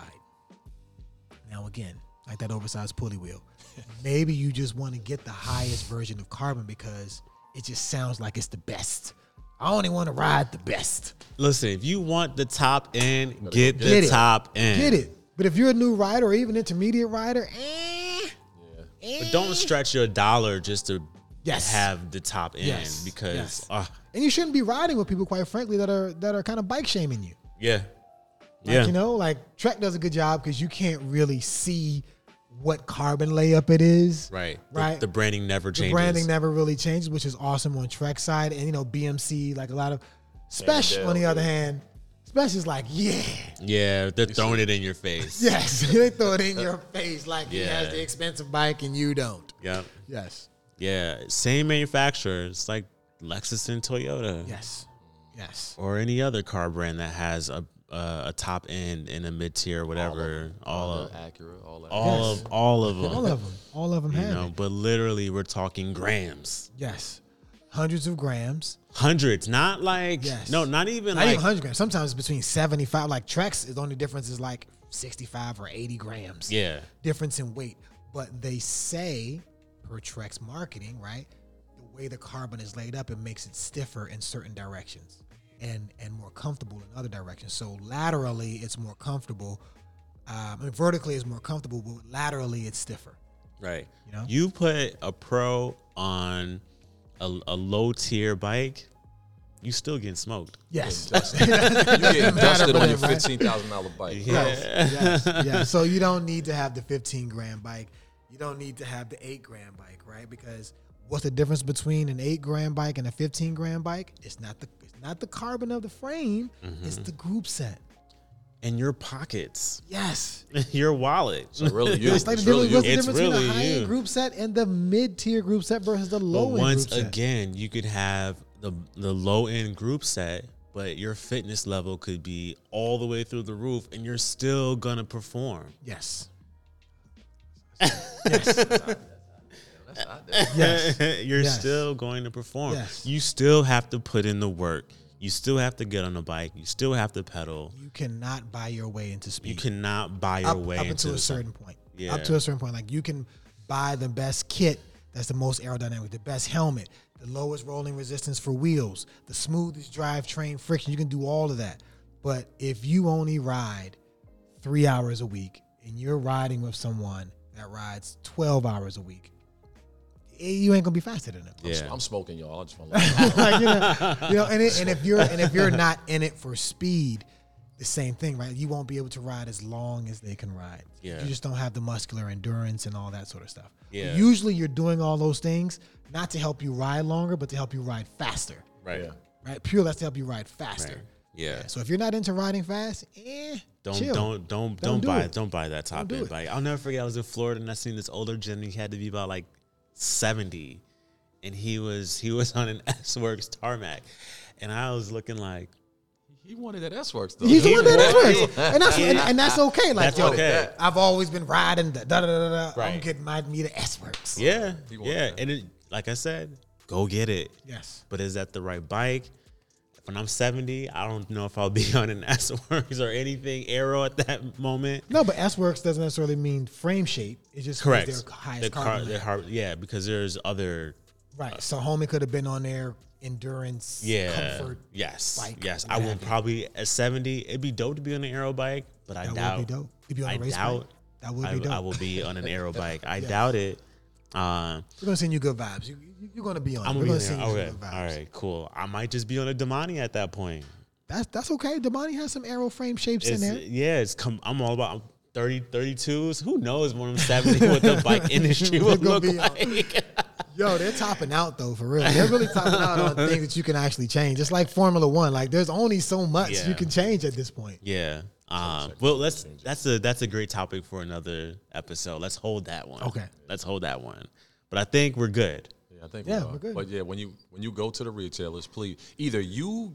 Now, again, like that oversized pulley wheel, maybe you just want to get the highest version of carbon because it just sounds like it's the best. I only want to ride the best. Listen, if you want the top end, get get the it. top end. Get it. But if you're a new rider or even intermediate rider, eh, But don't stretch your dollar just to Yes. have the top end Yes. because Yes. ah, and you shouldn't be riding with people, quite frankly, that are that are kind of bike shaming you. yeah. Like, yeah. you know, like Trek does a good job because you can't really see what carbon layup it is. right. Right. The, branding never The changes. branding never really changes, which is awesome on Trek side. And you know, BMC, like a lot of Special on the other hand, Special's like, yeah, Yeah, they're throwing it in your face. yes. they throw it in your face like he has Yeah. the expensive bike and you don't. Yeah. Yes. Yeah. Same manufacturer. It's like Lexus and Toyota. Yes. Yes. Or any other car brand that has a a, a top end and a mid tier, whatever. All of Acura, all that. all Yes. of all of them. All of them. All of them You have know, it. but literally we're talking grams. Yes. Hundreds of grams. Hundreds, not like Yes. no, not even Not like even 100 grams. Sometimes it's between 75. Like Trek's, the only difference is like 65 or 80 grams. yeah. Difference in weight. But they say, per Trek's marketing, right? The way the carbon is laid up, it makes it stiffer in certain directions and and more comfortable in other directions. So laterally, it's more comfortable. Um, I mean, vertically, it's more comfortable, but laterally, it's stiffer. Right. You know? You put a pro on a, a low tier bike, you still getting smoked. Yes. You get dusted on your fifteen thousand dollar bike. Yes, yes, yes. So you don't need to have the fifteen grand bike. You don't need to have the 8 grand bike, right? Because what's the difference between an 8 grand bike and a 15 grand bike? It's not the it's not the carbon of the frame, it's mm-hmm. the group set. And your pockets, Yes. your wallet. So really, you. It's like it's the really difference, what's you. the It's difference between really the high you. end group set and the mid tier group set versus the But low end once group set? again, you could have the the low end group set, but your fitness level could be all the way through the roof, and you're still gonna perform. Yes. That's out there. Yes. you're Yes. still going to perform. Yes. You still have to put in the work. You still have to get on a bike. You still have to pedal. You cannot buy your way into speed. You cannot buy your up, way up into until a certain point. Yeah. Up to a certain point, like you can buy the best kit that's the most aerodynamic, the best helmet, the lowest rolling resistance for wheels, the smoothest drivetrain friction. You can do all of that. But if you only ride three hours a week and you're riding with someone that rides twelve hours a week, you ain't gonna be faster than them. Yeah. I'm smoking, y'all. I just want to let like, you know, you know, and, it, and if you're and if you're not in it for speed, the same thing, right? You won't be able to ride as long as they can ride. Yeah. You just don't have the muscular endurance and all that sort of stuff. Yeah. Usually you're doing all those things not to help you ride longer, but to help you ride faster. Right. Yeah. Right? Pure that's to help you ride faster. Right. Yeah. So if you're not into riding fast, eh, Don't chill. don't don't Don't don't, do buy it. don't buy that top do end it. bike. I'll never forget. I was in Florida and I seen this older gentleman. He had to be about like seventy, and he was he was on an S Works tarmac, and I was looking like He wanted that S Works though. He's the He one that S Works. And that's and, and that's okay. Like That's yo, okay. I've always been riding the da da da da. da. I'm getting my me the S works. yeah yeah, that. and it, like I said, go get it. Yes. But is that the right bike? When I'm 70, I don't know if I'll be on an S Works or anything aero at that moment. No, but S works doesn't necessarily mean frame shape. It's just Correct. their highest The car, carbon. the hard, yeah, because there's other right. So homie could have been on their endurance, Yeah. comfort. yes. bike, yes. I you. probably at 70. It'd be dope to be on an aero bike, but I That doubt. would be dope. If you on a I race doubt. bike, that would I, be dope. I will be on an aero bike. I Yes. doubt it. Um, We're gonna send you good vibes. You, you're gonna be on. I'm gonna be you Okay. some good vibes. All right. Cool. I might just be on a Domani at that point. That's that's okay. Domani has some aero frame shapes in It's, there. yeah. It's come. I'm all about 30, 32s. Who knows when I'm 70 what the bike industry will gonna look be like? Yo, they're topping out though, for real. They're really topping out on things that you can actually change. It's like Formula One. Like there's only so much Yeah. you can change at this point. Yeah. Um, well, let's. That's a that's a great topic for another episode. Let's hold that one. Okay. Let's hold that one. But I think we're good. Yeah, I think Yeah, we are. we're good. But yeah, when you when you go to the retailers, please either you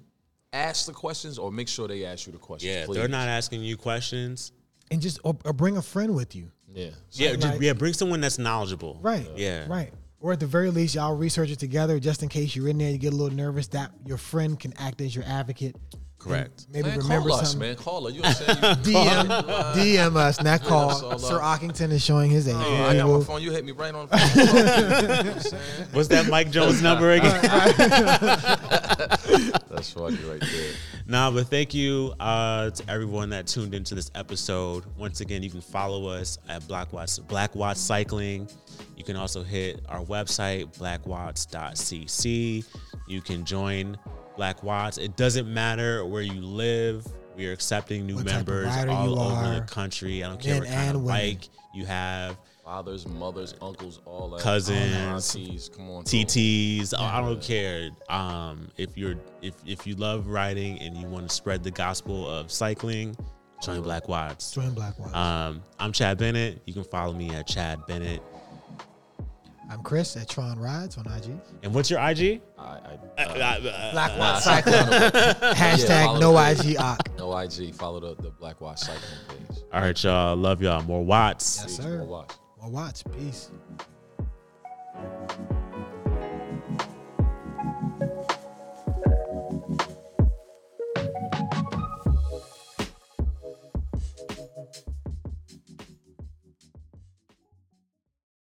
ask the questions or make sure they ask you the questions. Yeah. Please. they're not asking you questions. And just or, or bring a friend with you. Yeah. Yeah. like- just, yeah. Bring someone that's knowledgeable. Right. Yeah. Right. Or at the very least, y'all research it together just in case you're in there, you get a little nervous that your friend can act as your advocate. Correct. Maybe Man, remember call us, something. man. Call her. You know what I'm saying? You- DM, DM us, not call. us all Sir up. Ockington is showing his age. Oh, I got my phone. You hit me right on the phone. You know what I'm? What's that Mike Jones number again? That's funny right there. Nah, but thank you uh, to everyone that tuned into this episode. Once again, you can follow us at Black Watts, Black Watts Cycling. You can also hit our website, blackwatts.cc. You can join Black Watts. It doesn't matter where you live. We are accepting new What members all over are, the country. I don't care men what kind and of women. bike you have. Fathers, mothers, uncles, all that. Cousins, aunties, come on. through. TTs. I don't care. Um, if you're if if you love riding and you want to spread the gospel of cycling, join Black Watts. Join Black Watts. Um, I'm Chad Bennett. You can follow me at Chad Bennett. I'm Chris at Tron Rides on IG. And what's your IG? I, I, Uh, uh, uh, Black Watts it's Cycling. Hashtag follow no the page. IG oc. no IG. Follow the, the Black Watts Cycling page. all right, y'all. Love y'all. More Watts. Yes, sir. more watch. Well, watch. Peace.